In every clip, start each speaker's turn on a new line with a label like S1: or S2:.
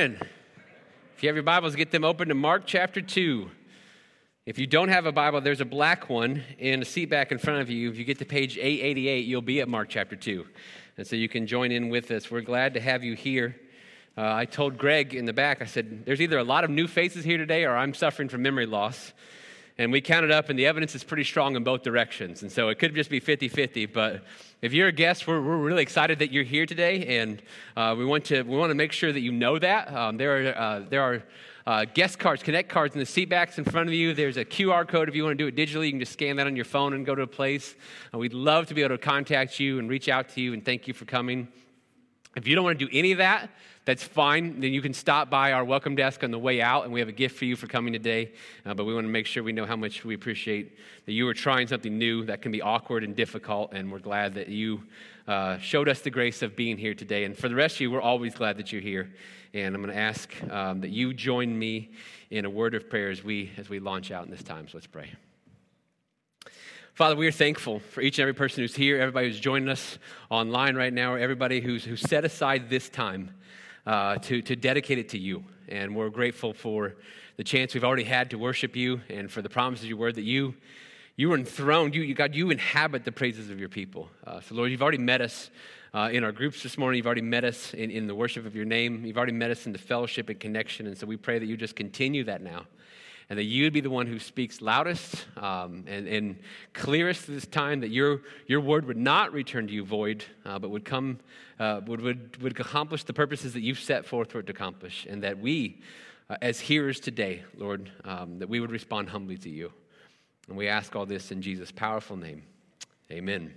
S1: If you have your Bibles, get them open to Mark chapter 2. If you don't have a Bible, there's a black one in a seat back in front of you. If you get to page 888, you'll be at Mark chapter 2. And so you can join in with us. We're glad to have you here. Uh, I told Greg in the back, I said, there's either a lot of new faces here today or I'm suffering from memory loss. And we counted up, and the evidence is pretty strong in both directions. And so it could just be 50 50. But if you're a guest, we're, we're really excited that you're here today. And uh, we, want to, we want to make sure that you know that. Um, there are, uh, there are uh, guest cards, connect cards in the seat backs in front of you. There's a QR code if you want to do it digitally. You can just scan that on your phone and go to a place. Uh, we'd love to be able to contact you and reach out to you and thank you for coming. If you don't want to do any of that, that's fine. Then you can stop by our welcome desk on the way out, and we have a gift for you for coming today. Uh, but we want to make sure we know how much we appreciate that you are trying something new that can be awkward and difficult, and we're glad that you uh, showed us the grace of being here today. And for the rest of you, we're always glad that you're here. And I'm going to ask um, that you join me in a word of prayer as we, as we launch out in this time. So let's pray. Father, we are thankful for each and every person who's here, everybody who's joining us online right now, everybody who's, who's set aside this time uh, to, to dedicate it to you. And we're grateful for the chance we've already had to worship you and for the promises of your word that you, you are enthroned, you, you, God, you inhabit the praises of your people. Uh, so, Lord, you've already met us uh, in our groups this morning. You've already met us in, in the worship of your name. You've already met us in the fellowship and connection. And so we pray that you just continue that now and that you'd be the one who speaks loudest um, and, and, clearest this time, that your, your word would not return to you void, uh, but would come, uh, would, would, would accomplish the purposes that you've set forth for it to accomplish, and that we, uh, as hearers today, Lord, um, that we would respond humbly to you. And we ask all this in Jesus' powerful name. Amen.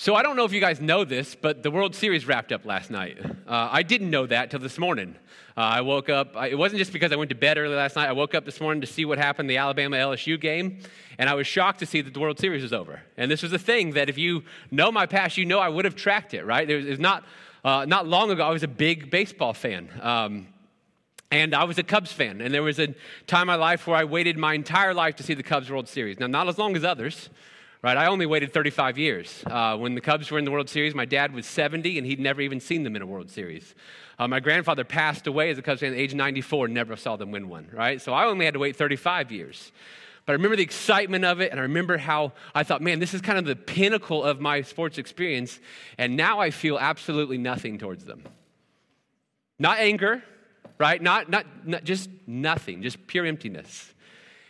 S1: So I don't know if you guys know this, but the World Series wrapped up last night. Uh, I didn't know that till this morning. Uh, I woke up, I, it wasn't just because I went to bed early last night. I woke up this morning to see what happened, the Alabama LSU game, and I was shocked to see that the World Series was over. And this was a thing that if you know my past, you know I would have tracked it, right? It was not, uh, not long ago, I was a big baseball fan. Um, and I was a Cubs fan, and there was a time in my life where I waited my entire life to see the Cubs World Series. Now, not as long as others, right? I only waited 35 years. Uh, when the Cubs were in the World Series, my dad was 70 and he'd never even seen them in a World Series. Uh, my grandfather passed away as a Cubs fan at age 94, never saw them win one, right? So I only had to wait 35 years. But I remember the excitement of it, and I remember how I thought, man, this is kind of the pinnacle of my sports experience. And now I feel absolutely nothing towards them. Not anger, right? Not, not, not just nothing, just pure emptiness.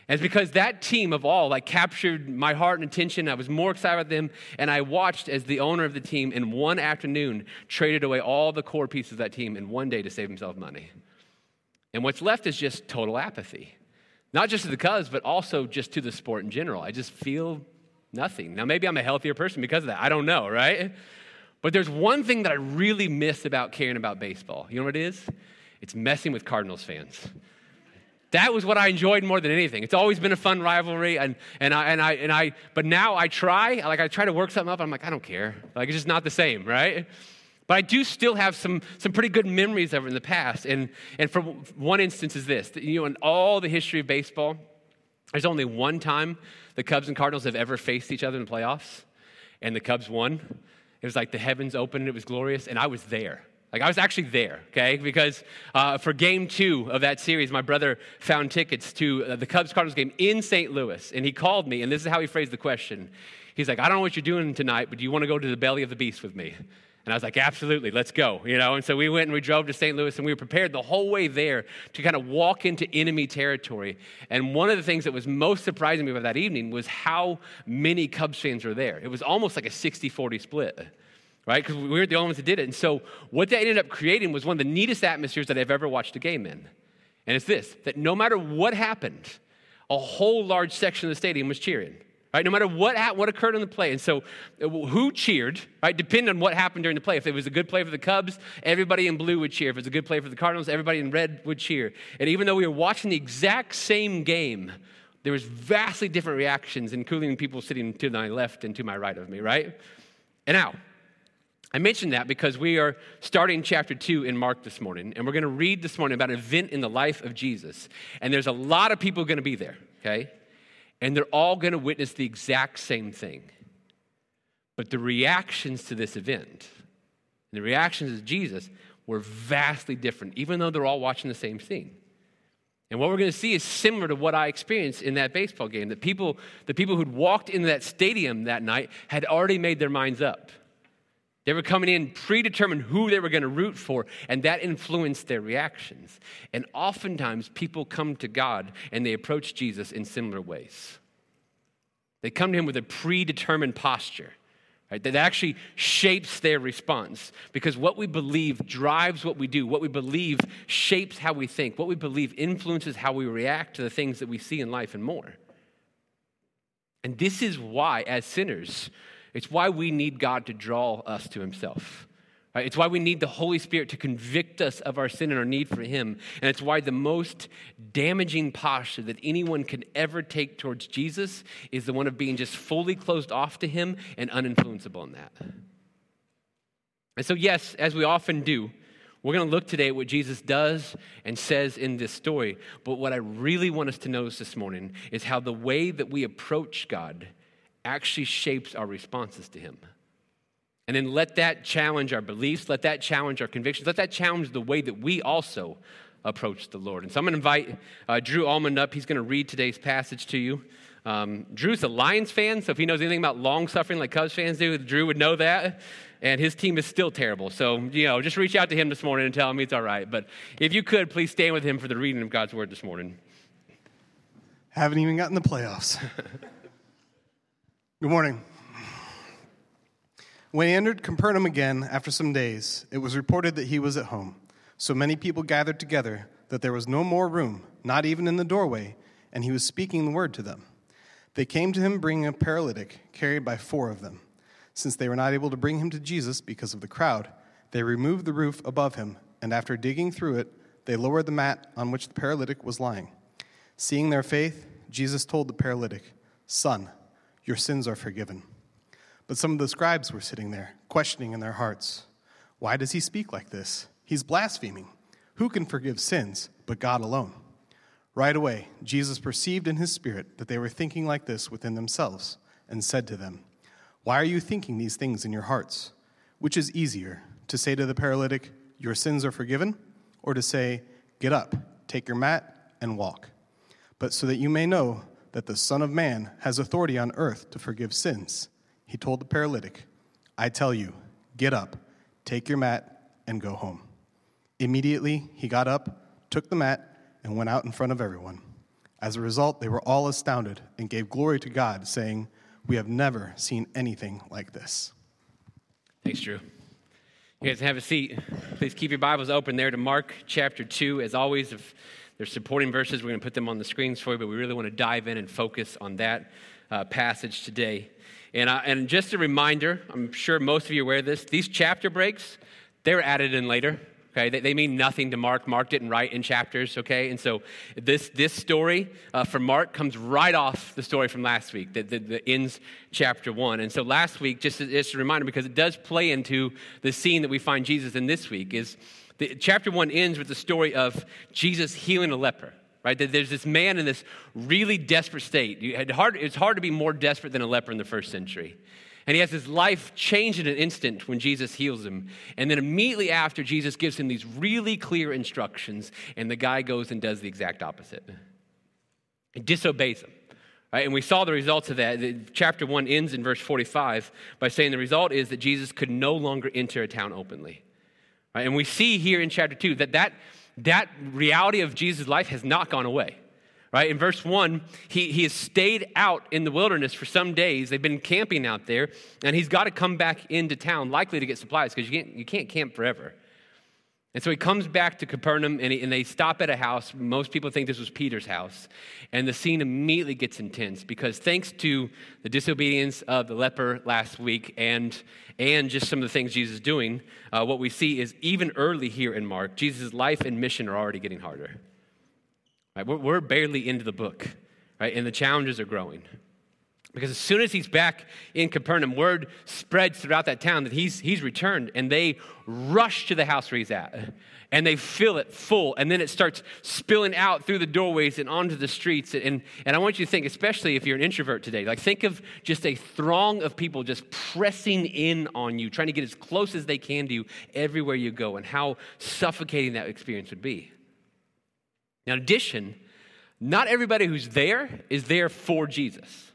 S1: And it's because that team of all like captured my heart and attention. I was more excited about them, and I watched as the owner of the team in one afternoon traded away all the core pieces of that team in one day to save himself money. And what's left is just total apathy. Not just to the Cubs, but also just to the sport in general. I just feel nothing. Now, maybe I'm a healthier person because of that. I don't know, right? But there's one thing that I really miss about caring about baseball. You know what it is? It's messing with Cardinals fans. That was what I enjoyed more than anything. It's always been a fun rivalry, and, and, I, and, I, and I, but now I try, like I try to work something up, I'm like, I don't care. Like it's just not the same, right? But I do still have some, some pretty good memories of it in the past. And, and for one instance is this, you know, in all the history of baseball, there's only one time the Cubs and Cardinals have ever faced each other in the playoffs, and the Cubs won. It was like the heavens opened, it was glorious, and I was there. Like, I was actually there, okay? Because uh, for game two of that series, my brother found tickets to uh, the Cubs Cardinals game in St. Louis. And he called me, and this is how he phrased the question. He's like, I don't know what you're doing tonight, but do you want to go to the belly of the beast with me? And I was like, absolutely, let's go, you know? And so we went and we drove to St. Louis, and we were prepared the whole way there to kind of walk into enemy territory. And one of the things that was most surprising me about that evening was how many Cubs fans were there. It was almost like a 60 40 split right? Because we were the only ones that did it. And so what that ended up creating was one of the neatest atmospheres that I've ever watched a game in. And it's this that no matter what happened, a whole large section of the stadium was cheering. Right, no matter what, what occurred in the play. And so, uh, who cheered, right, depending on what happened during the play. If it was a good play for the Cubs, everybody in blue would cheer. If it was a good play for the Cardinals, everybody in red would cheer. And even though we were watching the exact same game, there was vastly different reactions, including people sitting to my left and to my right of me, right? And now, I mentioned that because we are starting chapter 2 in Mark this morning, and we're going to read this morning about an event in the life of Jesus. And there's a lot of people going to be there, okay? And they're all going to witness the exact same thing. But the reactions to this event, the reactions of Jesus, were vastly different, even though they're all watching the same scene. And what we're going to see is similar to what I experienced in that baseball game. That people, the people who'd walked into that stadium that night had already made their minds up. They were coming in predetermined who they were going to root for, and that influenced their reactions. And oftentimes, people come to God and they approach Jesus in similar ways. They come to him with a predetermined posture. Right, that actually shapes their response because what we believe drives what we do. What we believe shapes how we think. What we believe influences how we react to the things that we see in life and more. And this is why, as sinners, it's why we need God to draw us to Himself. It's why we need the Holy Spirit to convict us of our sin and our need for Him. And it's why the most damaging posture that anyone can ever take towards Jesus is the one of being just fully closed off to Him and uninfluenceable in that. And so, yes, as we often do, we're going to look today at what Jesus does and says in this story. But what I really want us to notice this morning is how the way that we approach God actually shapes our responses to Him. And then let that challenge our beliefs, let that challenge our convictions, let that challenge the way that we also approach the Lord. And so I'm going to invite uh, Drew Almond up. He's going to read today's passage to you. Um, Drew's a Lions fan, so if he knows anything about long suffering like Cubs fans do, Drew would know that. And his team is still terrible. So, you know, just reach out to him this morning and tell him it's all right. But if you could, please stand with him for the reading of God's word this morning.
S2: Haven't even gotten the playoffs. Good morning. When he entered Capernaum again after some days, it was reported that he was at home. So many people gathered together that there was no more room, not even in the doorway, and he was speaking the word to them. They came to him bringing a paralytic, carried by four of them. Since they were not able to bring him to Jesus because of the crowd, they removed the roof above him, and after digging through it, they lowered the mat on which the paralytic was lying. Seeing their faith, Jesus told the paralytic, Son, your sins are forgiven. But some of the scribes were sitting there, questioning in their hearts, Why does he speak like this? He's blaspheming. Who can forgive sins but God alone? Right away, Jesus perceived in his spirit that they were thinking like this within themselves, and said to them, Why are you thinking these things in your hearts? Which is easier, to say to the paralytic, Your sins are forgiven, or to say, Get up, take your mat, and walk? But so that you may know that the Son of Man has authority on earth to forgive sins. He told the paralytic, I tell you, get up, take your mat, and go home. Immediately he got up, took the mat, and went out in front of everyone. As a result, they were all astounded and gave glory to God, saying, We have never seen anything like this.
S1: Thanks, Drew. You guys have a seat. Please keep your Bibles open there to Mark chapter 2. As always, if there's supporting verses. We're going to put them on the screens for you, but we really want to dive in and focus on that uh, passage today. And, uh, and just a reminder, I'm sure most of you are aware of this, these chapter breaks, they're added in later. Okay, they, they mean nothing to Mark. Mark didn't write in chapters. Okay, and so this this story uh, Mark comes right off the story from last week that, that, that ends chapter one. And so last week, just just a reminder, because it does play into the scene that we find Jesus in this week, is the, chapter one ends with the story of Jesus healing a leper. Right? There's this man in this really desperate state. It's hard, to be more desperate than a leper in the first century. And he has his life changed in an instant when Jesus heals him. And then immediately after, Jesus gives him these really clear instructions, and the guy goes and does the exact opposite. He disobeys him. Right? And we saw the results of that. Chapter 1 ends in verse 45 by saying the result is that Jesus could no longer enter a town openly. Right? And we see here in chapter 2 that, that that reality of Jesus' life has not gone away. Right? In verse 1, he, he has stayed out in the wilderness for some days. They've been camping out there, and he's got to come back into town, likely to get supplies, because you can't, you can't camp forever. And so he comes back to Capernaum and, he, and, they stop at a house. Most people think this was Peter's house. And the scene immediately gets intense because, thanks to the disobedience of the leper last week and, and just some of the things Jesus is doing, uh, what we see is even early here in Mark, Jesus' life and mission are already getting harder. Right? We're, we're barely into the book, right? and the challenges are growing. Because as soon as he's back in Capernaum, word spreads throughout that town that he's, he's returned, and they rush to the house where he's at. And they fill it full, and then it starts spilling out through the doorways and onto the streets. And, and I want you to think, especially if you're an introvert today, like think of just a throng of people just pressing in on you, trying to get as close as they can to you everywhere you go, and how suffocating that experience would be. Now, in addition, not everybody who's there is there for Jesus.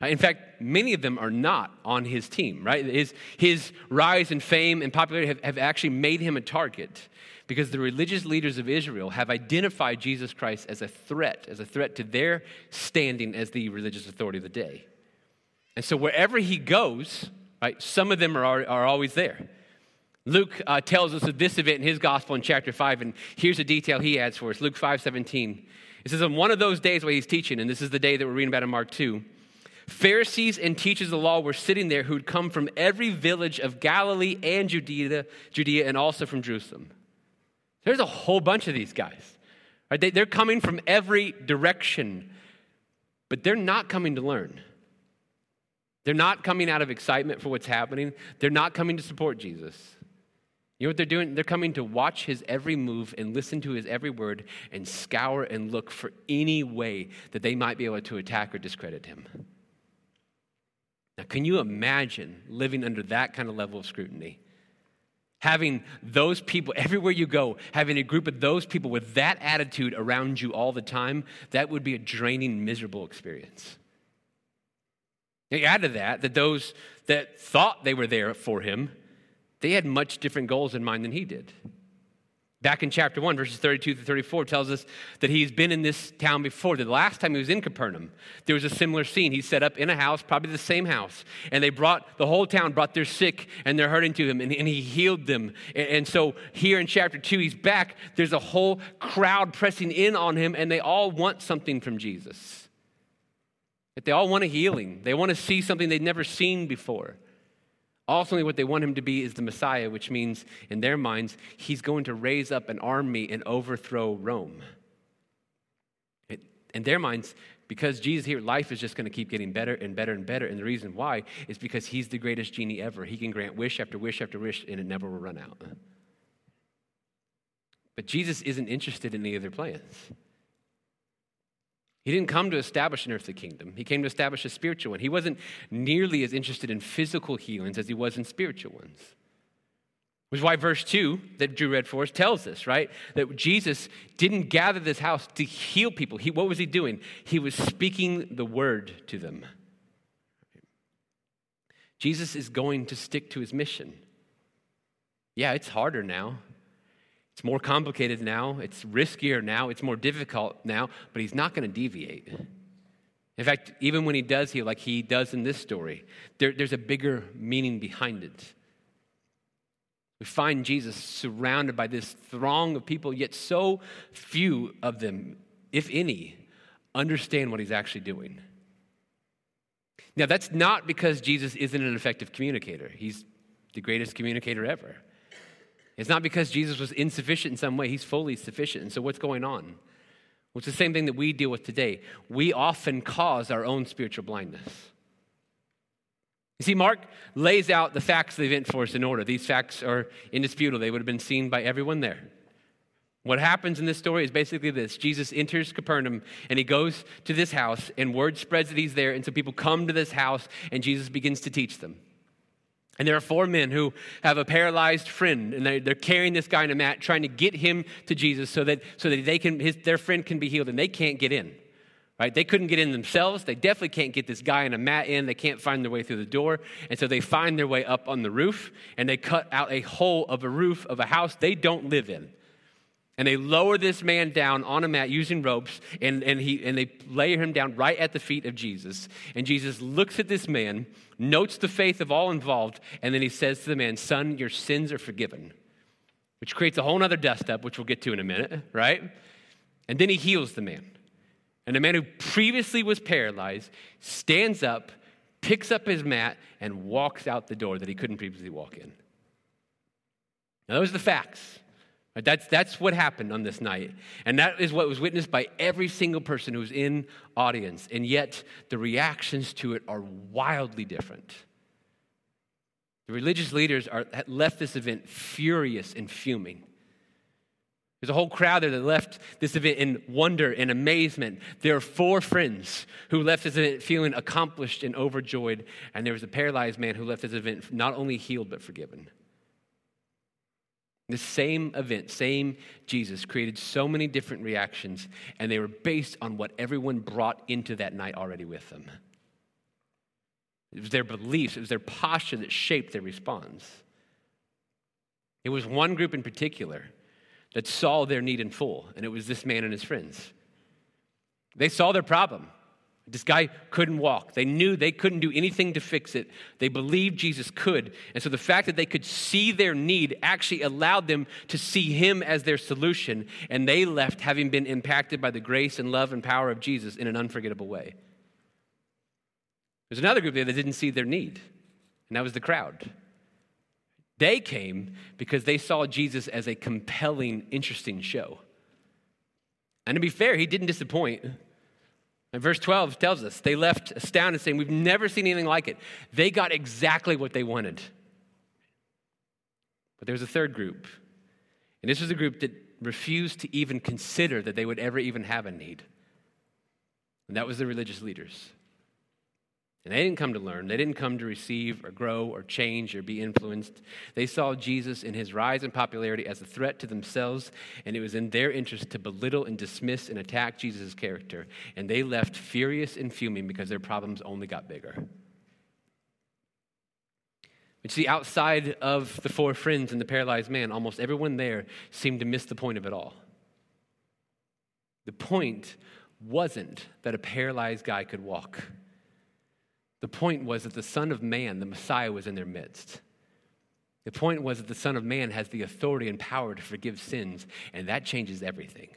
S1: In fact, many of them are not on his team, right? His, his rise in fame and popularity have, have actually made him a target because the religious leaders of Israel have identified Jesus Christ as a threat, as a threat to their standing as the religious authority of the day. And so wherever he goes, right, some of them are, are always there. Luke uh, tells us of this event in his gospel in chapter 5, and here's a detail he adds for us Luke 5 17. It says, On one of those days while he's teaching, and this is the day that we're reading about in Mark 2, Pharisees and teachers of the law were sitting there who'd come from every village of Galilee and Judea, Judea and also from Jerusalem. There's a whole bunch of these guys. Right? They, they're coming from every direction, but they're not coming to learn. They're not coming out of excitement for what's happening. They're not coming to support Jesus. You know what they're doing? They're coming to watch his every move and listen to his every word and scour and look for any way that they might be able to attack or discredit him. Now, can you imagine living under that kind of level of scrutiny? Having those people, everywhere you go, having a group of those people with that attitude around you all the time, that would be a draining, miserable experience. Now, add to that that those that thought they were there for him, they had much different goals in mind than he did. Back in chapter 1, verses 32 to 34, tells us that he's been in this town before. The last time he was in Capernaum, there was a similar scene. He set up in a house, probably the same house, and they brought, the whole town brought their sick and their hurting to him, and, and he healed them. And, and so here in chapter 2, he's back. There's a whole crowd pressing in on him, and they all want something from Jesus. They all want a healing, they want to see something they've never seen before. Ultimately, what they want him to be is the Messiah, which means, in their minds, he's going to raise up an army and overthrow Rome. It, in their minds, because Jesus here, life is just going to keep getting better and better and better. And the reason why is because he's the greatest genie ever. He can grant wish after wish after wish, and it never will run out. But Jesus isn't interested in any of their plans. He didn't come to establish an earthly kingdom. He came to establish a spiritual one. He wasn't nearly as interested in physical healings as he was in spiritual ones. Which is why verse 2 that Drew read for us tells us, right? That Jesus didn't gather this house to heal people. He, what was he doing? He was speaking the word to them. Jesus is going to stick to his mission. Yeah, it's harder now. It's more complicated now, it's riskier now, it's more difficult now, but he's not going to deviate. In fact, even when he does heal, like he does in this story, there, there's a bigger meaning behind it. We find Jesus surrounded by this throng of people, yet so few of them, if any, understand what he's actually doing. Now, that's not because Jesus isn't an effective communicator, he's the greatest communicator ever. It's not because Jesus was insufficient in some way, he's fully sufficient. And so, what's going on? Well, it's the same thing that we deal with today. We often cause our own spiritual blindness. You see, Mark lays out the facts of the event for us in order. These facts are indisputable, they would have been seen by everyone there. What happens in this story is basically this Jesus enters Capernaum and he goes to this house, and word spreads that he's there. And so people come to this house, and Jesus begins to teach them. And there are four men who have a paralyzed friend, and they're, they're carrying this guy in a mat, trying to get him to Jesus so that, so that they can, his, their friend can be healed, and they can't get in. Right? They couldn't get in themselves. They definitely can't get this guy in a mat in. They can't find their way through the door. And so they find their way up on the roof, and they cut out a hole of a roof of a house they don't live in. And they lower this man down on a mat using ropes, and, and, he, and they lay him down right at the feet of Jesus. And Jesus looks at this man, notes the faith of all involved, and then he says to the man, Son, your sins are forgiven. Which creates a whole other dust up, which we'll get to in a minute, right? And then he heals the man. And the man who previously was paralyzed stands up, picks up his mat, and walks out the door that he couldn't previously walk in. Now, those are the facts. That's, that's what happened on this night. And that is what was witnessed by every single person who was in audience. And yet, the reactions to it are wildly different. The religious leaders are, left this event furious and fuming. There's a whole crowd there that left this event in wonder and amazement. There are four friends who left this event feeling accomplished and overjoyed. And there was a paralyzed man who left this event not only healed, but forgiven. The same event, same Jesus, created so many different reactions, and they were based on what everyone brought into that night already with them. It was their beliefs, it was their posture that shaped their response. It was one group in particular that saw their need in full, and it was this man and his friends. They saw their problem. This guy couldn't walk. They knew they couldn't do anything to fix it. They believed Jesus could. And so the fact that they could see their need actually allowed them to see him as their solution. And they left having been impacted by the grace and love and power of Jesus in an unforgettable way. There's another group there that didn't see their need, and that was the crowd. They came because they saw Jesus as a compelling, interesting show. And to be fair, he didn't disappoint. And verse 12 tells us they left astounded, saying, We've never seen anything like it. They got exactly what they wanted. But there was a third group. And this was a group that refused to even consider that they would ever even have a need. And that was the religious leaders. And they didn't come to learn. They didn't come to receive or grow or change or be influenced. They saw Jesus in his rise in popularity as a threat to themselves, and it was in their interest to belittle and dismiss and attack Jesus' character. And they left furious and fuming because their problems only got bigger. But see, outside of the four friends and the paralyzed man, almost everyone there seemed to miss the point of it all. The point wasn't that a paralyzed guy could walk. The point was that the Son of Man, the Messiah, was in their midst. The point was that the Son of Man has the authority and power to forgive sins, and that changes everything.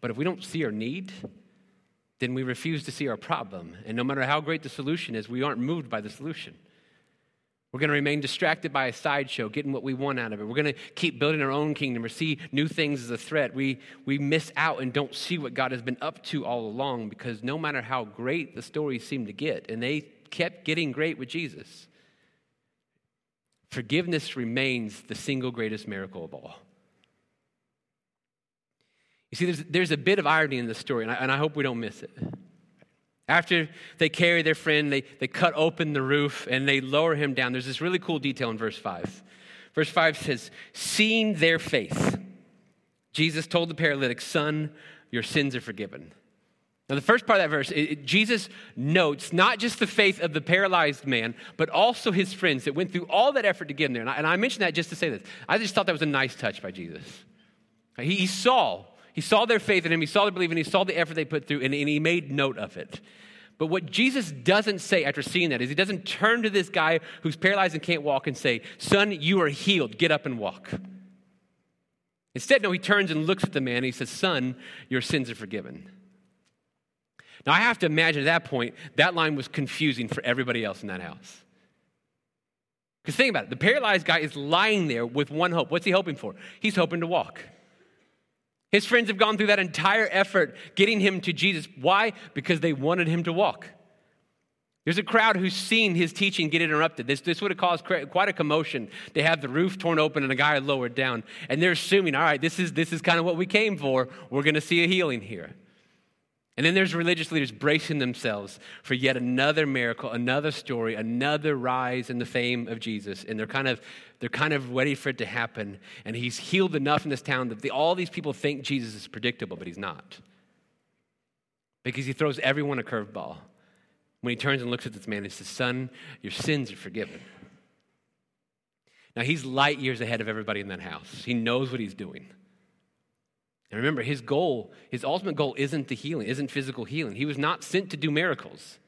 S1: But if we don't see our need, then we refuse to see our problem. And no matter how great the solution is, we aren't moved by the solution. We're going to remain distracted by a sideshow, getting what we want out of it. We're going to keep building our own kingdom or see new things as a threat. We, we miss out and don't see what God has been up to all along because no matter how great the stories seem to get, and they kept getting great with Jesus, forgiveness remains the single greatest miracle of all. You see, there's, there's a bit of irony in this story, and I, and I hope we don't miss it. After they carry their friend, they, they cut open the roof and they lower him down. There's this really cool detail in verse 5. Verse 5 says, Seeing their faith, Jesus told the paralytic, Son, your sins are forgiven. Now, the first part of that verse, it, it, Jesus notes not just the faith of the paralyzed man, but also his friends that went through all that effort to get him there. And I, and I that just to say this. I just thought that was a nice touch by Jesus. He, he saw he saw their faith in him, he saw their belief, and he saw the effort they put through, and, and he made note of it. But what Jesus doesn't say after seeing that is he doesn't turn to this guy who's paralyzed and can't walk and say, Son, you are healed. Get up and walk. Instead, no, he turns and looks at the man and he says, Son, your sins are forgiven. Now, I have to imagine at that point, that line was confusing for everybody else in that house. Because think about it the paralyzed guy is lying there with one hope. What's he hoping for? He's hoping to walk. His friends have gone through that entire effort getting him to Jesus. Why? Because they wanted him to walk. There's a crowd who's seen his teaching get interrupted. This, this would have caused quite a commotion. They have the roof torn open and a guy lowered down. And they're assuming, all right, this is, this is kind of what we came for. We're going to see a healing here. And then there's religious leaders bracing themselves for yet another miracle, another story, another rise in the fame of Jesus. And they're kind of, they're kind of ready for it to happen. And he's healed enough in this town that the, all these people think Jesus is predictable, but he's not. Because he throws everyone a curveball. When he turns and looks at this man, he says, Son, your sins are forgiven. Now, he's light years ahead of everybody in that house. He knows what he's doing. And remember, his goal, his ultimate goal isn't the healing, isn't physical healing. He was not sent to do miracles.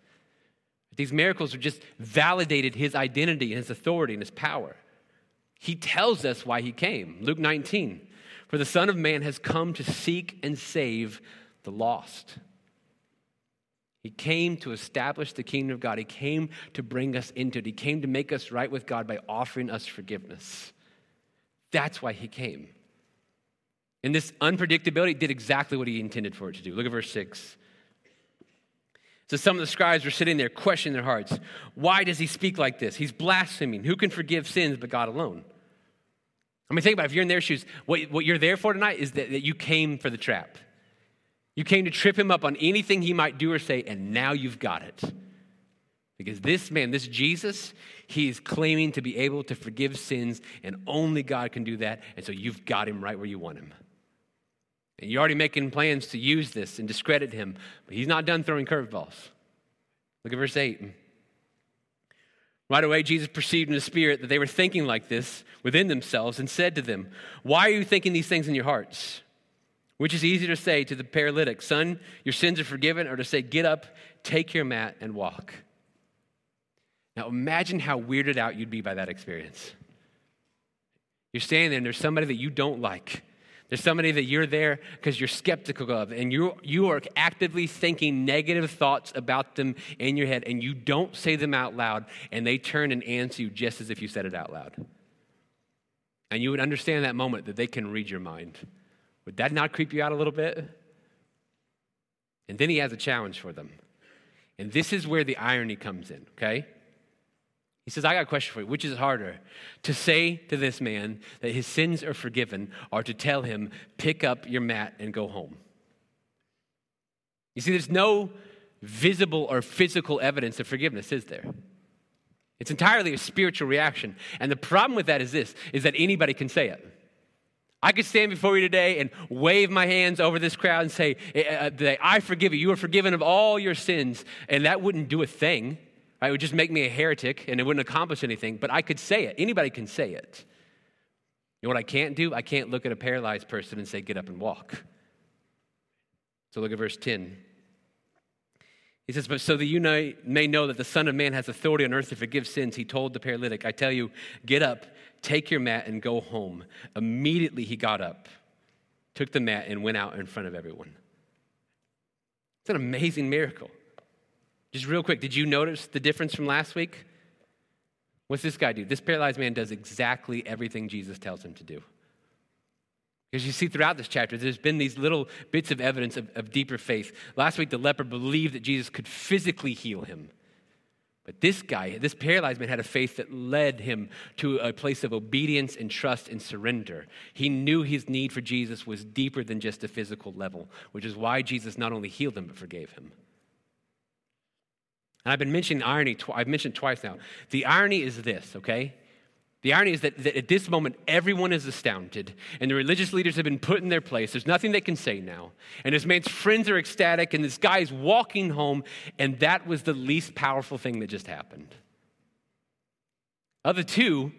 S1: These miracles are just validated his identity and his authority and his power. He tells us why he came. Luke 19. For the Son of Man has come to seek and save the lost. He came to establish the kingdom of God. He came to bring us into it. He came to make us right with God by offering us forgiveness. That's why he came. And this unpredictability did exactly what he intended for it to do. Look at verse 6. So some of the scribes were sitting there questioning their hearts. Why does he speak like this? He's blaspheming. Who can forgive sins but God alone? I mean, think about it. if you're in their shoes, what, what you're there for tonight is that, that you came for the trap. You came to trip him up on anything he might do or say, and now you've got it. Because this man, this Jesus, he is claiming to be able to forgive sins, and only God can do that. And so you've got him right where you want him. And you're already making plans to use this and discredit him, but he's not done throwing curveballs. Look at verse 8. Right away, Jesus perceived in the spirit that they were thinking like this within themselves and said to them, Why are you thinking these things in your hearts? Which is easier to say to the paralytic, Son, your sins are forgiven, or to say, Get up, take your mat, and walk? Now imagine how weirded out you'd be by that experience. You're standing there and there's somebody that you don't like. There's somebody that you're there because you're skeptical of, and you, you are actively thinking negative thoughts about them in your head, and you don't say them out loud, and they turn and answer you just as if you said it out loud. And you would understand that moment that they can read your mind. Would that not creep you out a little bit? And then he has a challenge for them. And this is where the irony comes in, okay? He says, I got a question for you. Which is harder? To say to this man that his sins are forgiven or to tell him, pick up your mat and go home? You see, there's no visible or physical evidence of forgiveness, is there? It's entirely a spiritual reaction. And the problem with that is this is that anybody can say it. I could stand before you today and wave my hands over this crowd and say, eh, eh, I forgive you. You are forgiven of all your sins. And that wouldn't do a thing. Right? It would just make me a heretic and it wouldn't accomplish anything, but I could say it. Anybody can say it. You know what I can't do? I can't look at a paralyzed person and say, get up and walk. So look at verse 10. He says, But so that you may know that the Son of Man has authority on earth to forgive sins, he told the paralytic, I tell you, get up, take your mat, and go home. Immediately he got up, took the mat, and went out in front of everyone. It's an amazing miracle. Just real quick, did you notice the difference from last week? What's this guy do? This paralyzed man does exactly everything Jesus tells him to do. Because you see throughout this chapter, there's been these little bits of evidence of, of, deeper faith. Last week, the leper believed that Jesus could physically heal him. But this guy, this paralyzed man, had a faith that led him to a place of obedience and trust and surrender. He knew his need for Jesus was deeper than just a physical level, which is why Jesus not only healed him, but forgave him. And I've been mentioning irony, tw- I've mentioned twice now. The irony is this, okay? The irony is that, that, at this moment, everyone is astounded, and the religious leaders have been put in their place. There's nothing they can say now. And this man's friends are ecstatic, and this guy is walking home, and that was the least powerful thing that just happened. Of the two,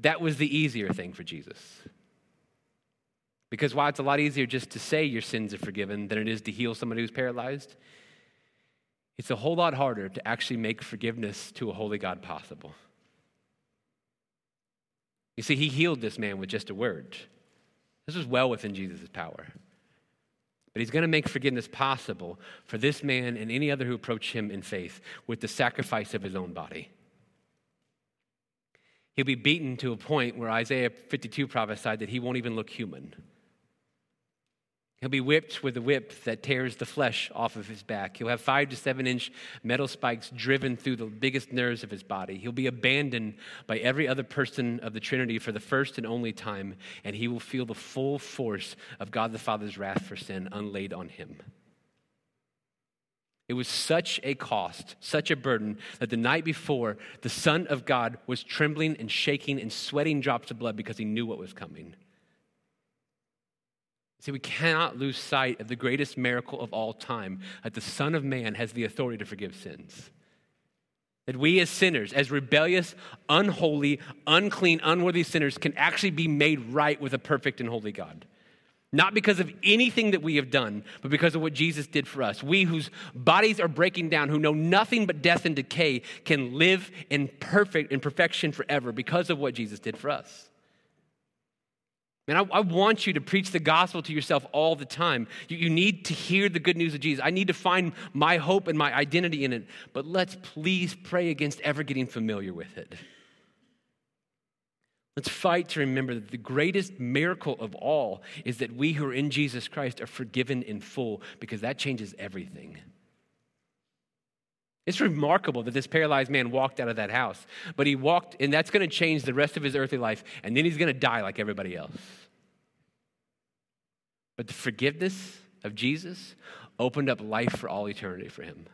S1: that was the easier thing for Jesus. Because while it's a lot easier just to say your sins are forgiven than it is to heal somebody who's paralyzed, it's a whole lot harder to actually make forgiveness to a holy God possible. You see, he healed this man with just a word. This was well within Jesus' power. But he's going to make forgiveness possible for this man and any other who approach him in faith with the sacrifice of his own body. He'll be beaten to a point where Isaiah 52 prophesied that he won't even look human. He'll be whipped with a whip that tears the flesh off of his back. He'll have five to seven inch metal spikes driven through the biggest nerves of his body. He'll be abandoned by every other person of the Trinity for the first and only time, and he will feel the full force of God the Father's wrath for sin unlaid on him. It was such a cost, such a burden, that the night before, the Son of God was trembling and shaking and sweating drops of blood because he knew what was coming. See, we cannot lose sight of the greatest miracle of all time that the Son of Man has the authority to forgive sins. That we as sinners, as rebellious, unholy, unclean, unworthy sinners, can actually be made right with a perfect and holy God. Not because of anything that we have done, but because of what Jesus did for us. We whose bodies are breaking down, who know nothing but death and decay, can live in perfect in perfection forever because of what Jesus did for us. Man, I, I, want you to preach the gospel to yourself all the time. You, you need to hear the good news of Jesus. I need to find my hope and my identity in it. But let's please pray against ever getting familiar with it. Let's fight to remember that the greatest miracle of all is that we who are in Jesus Christ are forgiven in full because that changes everything. It's remarkable that this paralyzed man walked out of that house, but he walked, and that's going to change the rest of his earthly life, and then he's going to die like everybody else. But the forgiveness of Jesus opened up life for all eternity for him.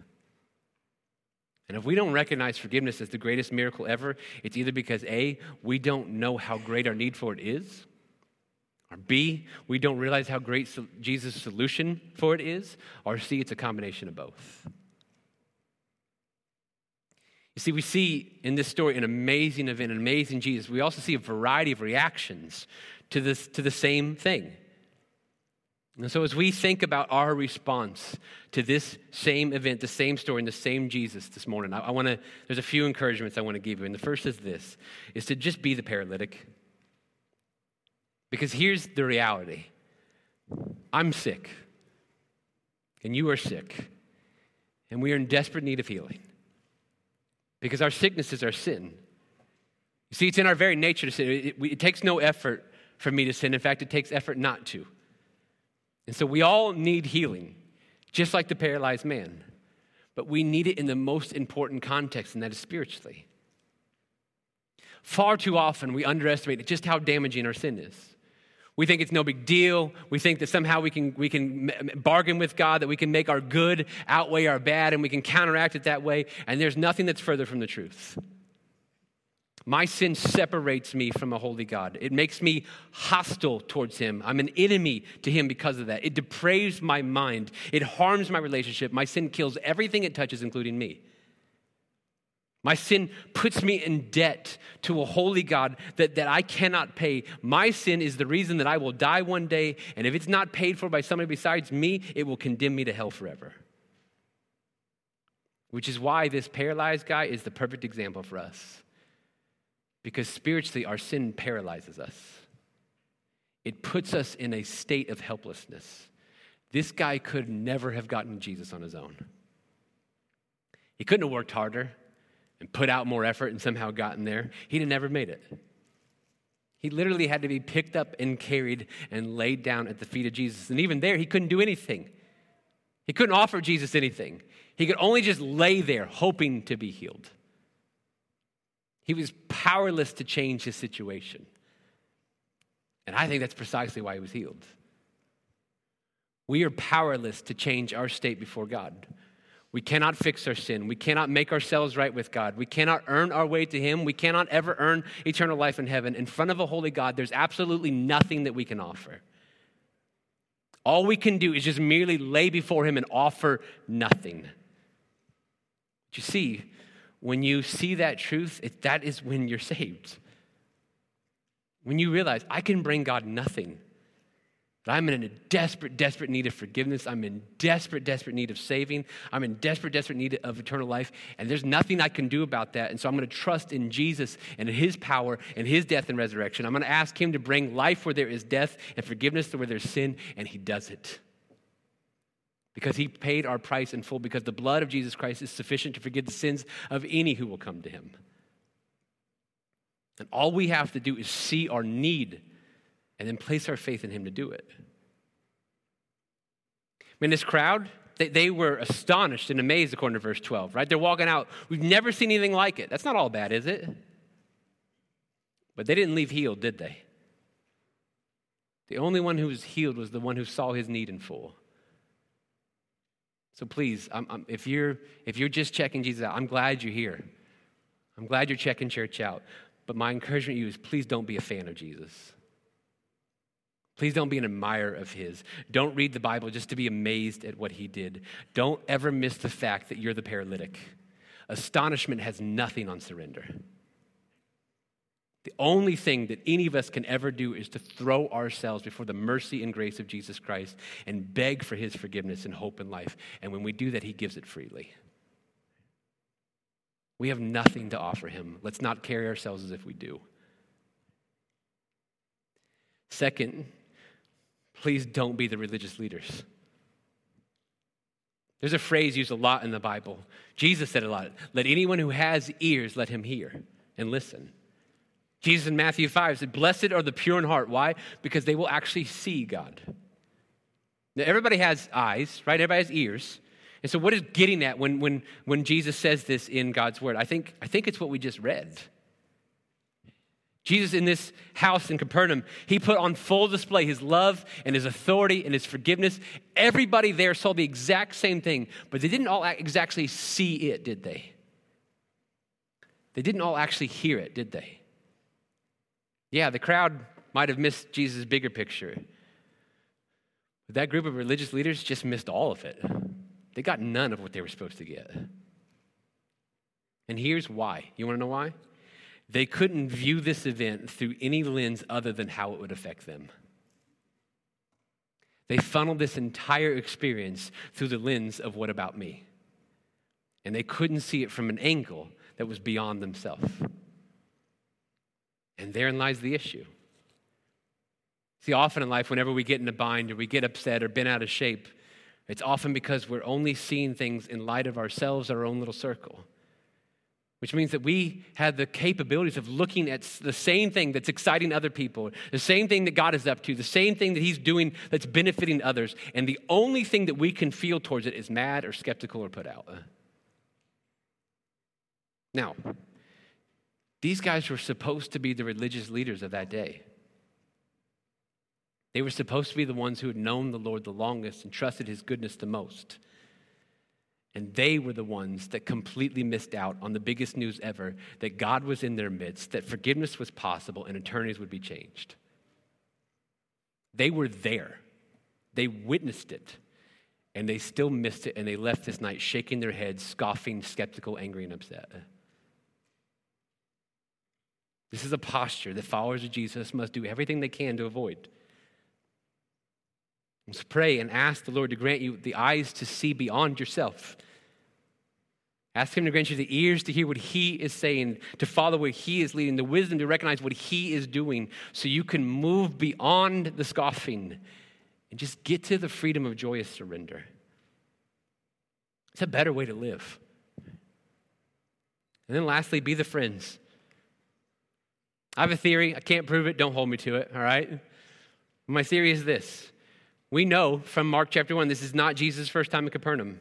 S1: And if we don't recognize forgiveness as the greatest miracle ever, it's either because A, we don't know how great our need for it is, or B, we don't realize how great Jesus' solution for it is, or C, it's a combination of both. You see, we see in this story an amazing event, an amazing Jesus. We also see a variety of reactions to, this, to the same thing. And so, as we think about our response to this same event, the same story, and the same Jesus this morning, I, I want to, there's a few encouragements I want to give you. And the first is this, is to just be the paralytic. Because here's the reality I'm sick, and you are sick, and we are in desperate need of healing. Because our sickness is our sin. You see, it's in our very nature to sin. It, it, it takes no effort for me to sin. In fact, it takes effort not to. And so we all need healing, just like the paralyzed man. But we need it in the most important context, and that is spiritually. Far too often, we underestimate just how damaging our sin is. We think it's no big deal. We think that somehow we can, we can bargain with God, that we can make our good outweigh our bad, and we can counteract it that way. And there's nothing that's further from the truth. My sin separates me from a holy God. It makes me hostile towards Him. I'm an enemy to Him because of that. It depraves my mind. It harms my relationship. My sin kills everything it touches, including me. My sin puts me in debt to a holy God that, that I cannot pay. My sin is the reason that I will die one day, and if it's not paid for by somebody besides me, it will condemn me to hell forever. Which is why this paralyzed guy is the perfect example for us. Because spiritually, our sin paralyzes us, it puts us in a state of helplessness. This guy could never have gotten Jesus on his own. He couldn't have worked harder and put out more effort and somehow gotten there. He'd have never made it. He literally had to be picked up and carried and laid down at the feet of Jesus. And even there, he couldn't do anything. He couldn't offer Jesus anything. He could only just lay there hoping to be healed. He was powerless to change his situation. And I think that's precisely why he was healed. We are powerless to change our state before God. We cannot fix our sin. We cannot make ourselves right with God. We cannot earn our way to Him. We cannot ever earn eternal life in heaven. In front of a holy God, there's absolutely nothing that we can offer. All we can do is just merely lay before Him and offer nothing. But you see, when you see that truth, it, that is when you're saved. When you realize, I can bring God nothing, I'm in a desperate, desperate need of forgiveness. I'm in desperate, desperate need of saving. I'm in desperate, desperate need of eternal life. And there's nothing I can do about that. And so I'm going to trust in Jesus and in his power and his death and resurrection. I'm going to ask him to bring life where there is death and forgiveness where there's sin, and he does it because he paid our price in full, because the blood of Jesus Christ is sufficient to forgive the sins of any who will come to him. And all we have to do is see our need and then place our faith in him to do it. I mean, this crowd, they, they were astonished and amazed, according to verse 12, right? They're walking out. We've never seen anything like it. That's not all bad, is it? But they didn't leave healed, did they? The only one who was healed was the one who saw his need in full. So please, I'm, I'm, if, you're, if you're just checking Jesus out, I'm glad you're here. I'm glad you're checking church out. But my encouragement to you is please don't be a fan of Jesus. Please don't be an admirer of his. Don't read the Bible just to be amazed at what he did. Don't ever miss the fact that you're the paralytic. Astonishment has nothing on surrender. The only thing that any of us can ever do is to throw ourselves before the mercy and grace of Jesus Christ and beg for his forgiveness and hope in life. And when we do that, he gives it freely. We have nothing to offer him. Let's not carry ourselves as if we do. Second, please don't be the religious leaders. There's a phrase used a lot in the Bible. Jesus said a lot. Let anyone who has ears let him hear and listen. Jesus in Matthew 5 said, Blessed are the pure in heart. Why? Because they will actually see God. Now, everybody has eyes, right? Everybody has ears. And so, what is getting at when, when, when Jesus says this in God's word? I think, I think it's what we just read. Jesus, in this house in Capernaum, he put on full display his love and his authority and his forgiveness. Everybody there saw the exact same thing, but they didn't all exactly see it, did they? They didn't all actually hear it, did they? Yeah, the crowd might have missed Jesus' bigger picture. But that group of religious leaders just missed all of it. They got none of what they were supposed to get. And here's why. You want to know why? They couldn't view this event through any lens other than how it would affect them. They funneled this entire experience through the lens of what about me? And they couldn't see it from an angle that was beyond themselves. And therein lies the issue. See, often in life, whenever we get in a bind or we get upset or bent out of shape, it's often because we're only seeing things in light of ourselves, our own little circle which means that we have the capabilities of looking at the same thing that's exciting other people, the same thing that God is up to, the same thing that He's doing that's benefiting others, and the only thing that we can feel towards it is mad or skeptical or put out. Uh. Now, these guys were supposed to be the religious leaders of that day. They were supposed to be the ones who had known the Lord the longest and trusted His goodness the most. And they were the ones that completely missed out on the biggest news ever that God was in their midst, that forgiveness was possible, and attorneys would be changed. They were there, they witnessed it, and they still missed it, and they left this night shaking their heads, scoffing, skeptical, angry, and upset. This is a posture that followers of Jesus must do everything they can to avoid. Let's pray and ask the Lord to grant you the eyes to see beyond yourself. Ask Him to grant you the ears to hear what He is saying, to follow where He is leading, the wisdom to recognize what He is doing, so you can move beyond the scoffing and just get to the freedom of joyous surrender. It's a better way to live. And then lastly, be the friends. I have a theory. I can't prove it. Don't hold me to it, all right? My theory is this we know from Mark chapter 1, this is not Jesus' first time in Capernaum.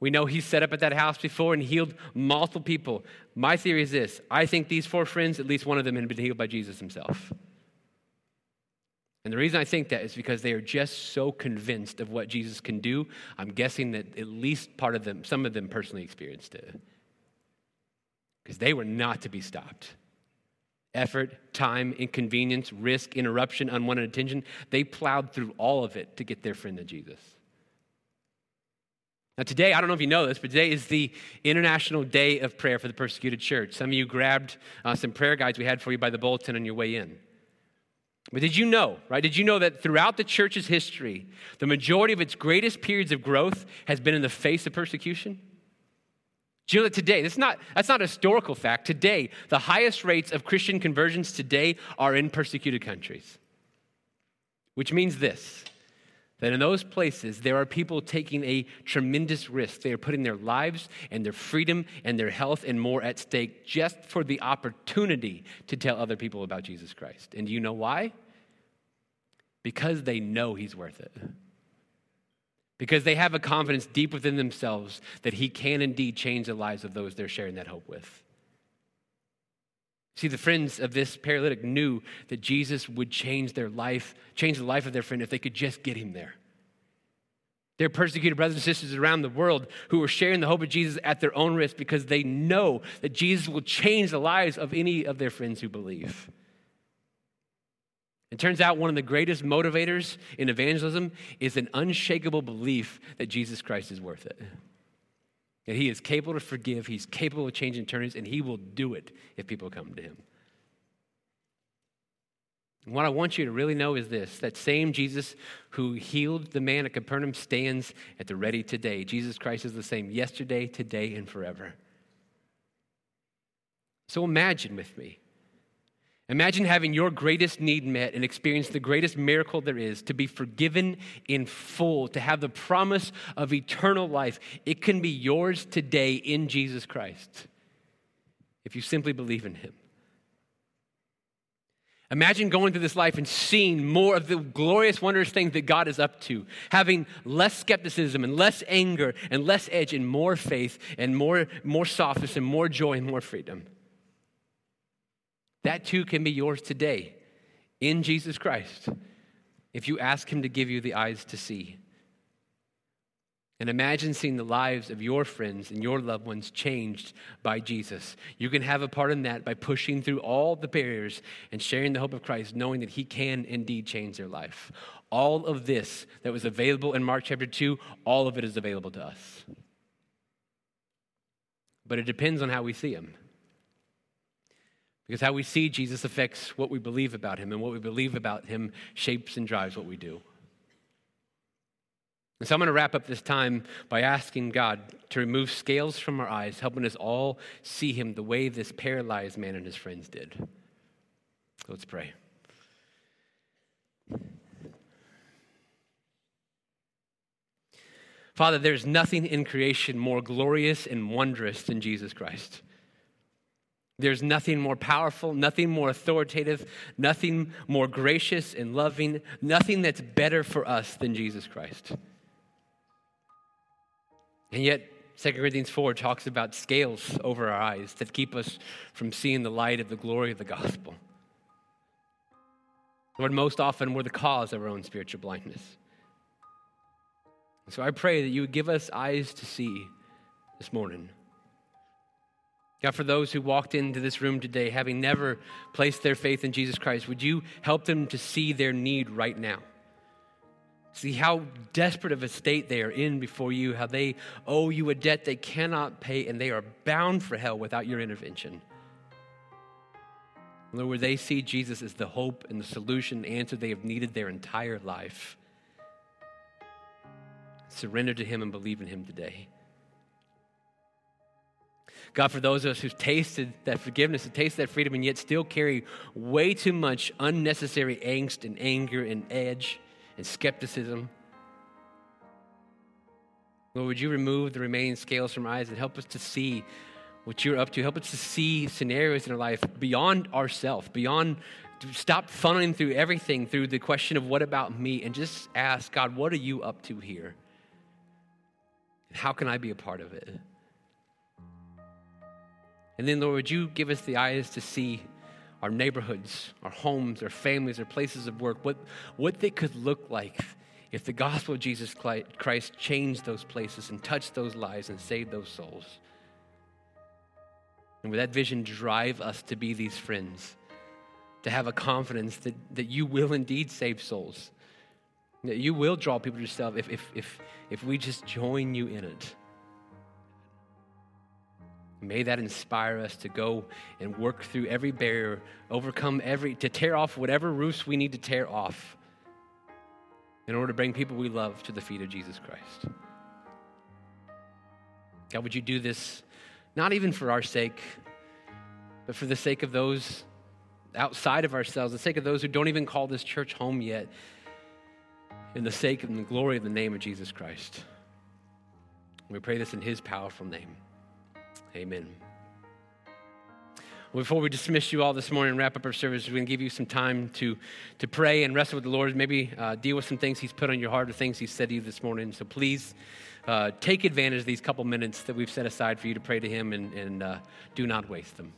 S1: We know he set up at that house before and healed multiple people. My theory is this I think these four friends, at least one of them, had been healed by Jesus himself. And the reason I think that is because they are just so convinced of what Jesus can do. I'm guessing that at least part of them, some of them personally experienced it. Because they were not to be stopped effort, time, inconvenience, risk, interruption, unwanted attention. They plowed through all of it to get their friend to Jesus. Now, today, I don't know if you know this, but today is the International Day of Prayer for the Persecuted Church. Some of you grabbed uh, some prayer guides we had for you by the bulletin on your way in. But did you know, right? Did you know that throughout the church's history, the majority of its greatest periods of growth has been in the face of persecution? Do you know that today, that's not, that's not a historical fact. Today, the highest rates of Christian conversions today are in persecuted countries. Which means this that in those places, there are people taking a tremendous risk. They are putting their lives and their freedom and their health and more at stake just for the opportunity to tell other people about Jesus Christ. And do you know why? Because they know He's worth it because they have a confidence deep within themselves that He can indeed change the lives of those they're sharing that hope with. See, the friends of this paralytic knew that Jesus would change their life, change the life of their friend if they could just get him there. They're persecuted brothers and sisters around the world who are sharing the hope of Jesus at their own risk because they know that Jesus will change the lives of any of their friends who believe. It turns out one of the greatest motivators in evangelism is an unshakable belief that Jesus Christ is worth it. That he is capable to forgive, he's capable of changing turns, and he will do it if people come to him. And what I want you to really know is this that same Jesus who healed the man at Capernaum stands at the ready today. Jesus Christ is the same yesterday, today, and forever. So imagine with me Imagine having your greatest need met and experience the greatest miracle there is to be forgiven in full, to have the promise of eternal life. It can be yours today in Jesus Christ if you simply believe in Him. Imagine going through this life and seeing more of the glorious, wondrous things that God is up to, having less skepticism and less anger and less edge and more faith and more, more softness and more joy and more freedom. That too can be yours today in Jesus Christ if you ask Him to give you the eyes to see. And imagine seeing the lives of your friends and your loved ones changed by Jesus. You can have a part in that by pushing through all the barriers and sharing the hope of Christ, knowing that He can indeed change their life. All of this that was available in Mark chapter 2, all of it is available to us. But it depends on how we see Him. Because how we see Jesus affects what we believe about Him, and what we believe about Him shapes and drives what we do. And so I'm going to wrap up this time by asking God to remove scales from our eyes, helping us all see him the way this paralyzed man and his friends did. Let's pray. Father, there's nothing in creation more glorious and wondrous than Jesus Christ. There's nothing more powerful, nothing more authoritative, nothing more gracious and loving, nothing that's better for us than Jesus Christ. And yet, 2 Corinthians 4 talks about scales over our eyes that keep us from seeing the light of the glory of the gospel. Lord, most often we're the cause of our own spiritual blindness. So I pray that you would give us eyes to see this morning. God, for those who walked into this room today having never placed their faith in Jesus Christ, would you help them to see their need right now? See how desperate of a state they are in before you, how they owe you a debt they cannot pay, and they are bound for hell without your intervention. Lord, where they see Jesus as the hope and the solution, the answer they have needed their entire life. Surrender to Him and believe in Him today. God, for those of us who've tasted that forgiveness and tasted that freedom and yet still carry way too much unnecessary angst and anger and edge and skepticism. Lord, would you remove the remaining scales from our eyes and help us to see what you're up to? Help us to see scenarios in our life beyond ourselves, beyond, stop funneling through everything through the question of what about me and just ask, God, what are you up to here? How can I be a part of it? And then, Lord, would you give us the eyes to see our neighborhoods, our homes, our families, our places of work, what, what they could look like if the gospel of Jesus Christ changed those places and touched those lives and saved those souls. And would that vision drive us to be these friends, to have a confidence that, that you will indeed save souls, that you will draw people to yourself if, if, if, if we just join you in it. May that inspire us to go and work through every barrier, overcome every, to tear off whatever roofs we need to tear off in order to bring people we love to the feet of Jesus Christ. God, would you do this not even for our sake, but for the sake of those outside of ourselves, the sake of those who don't even call this church home yet, in the sake and the glory of the name of Jesus Christ. We pray this in his powerful name. Amen. Before we dismiss you all this morning and wrap up our service, we're going to give you some time to, to pray and wrestle with the Lord, maybe uh, deal with some things He's put on your heart or things He's said to you this morning. So please uh, take advantage of these couple minutes that we've set aside for you to pray to Him and, and uh, do not waste them.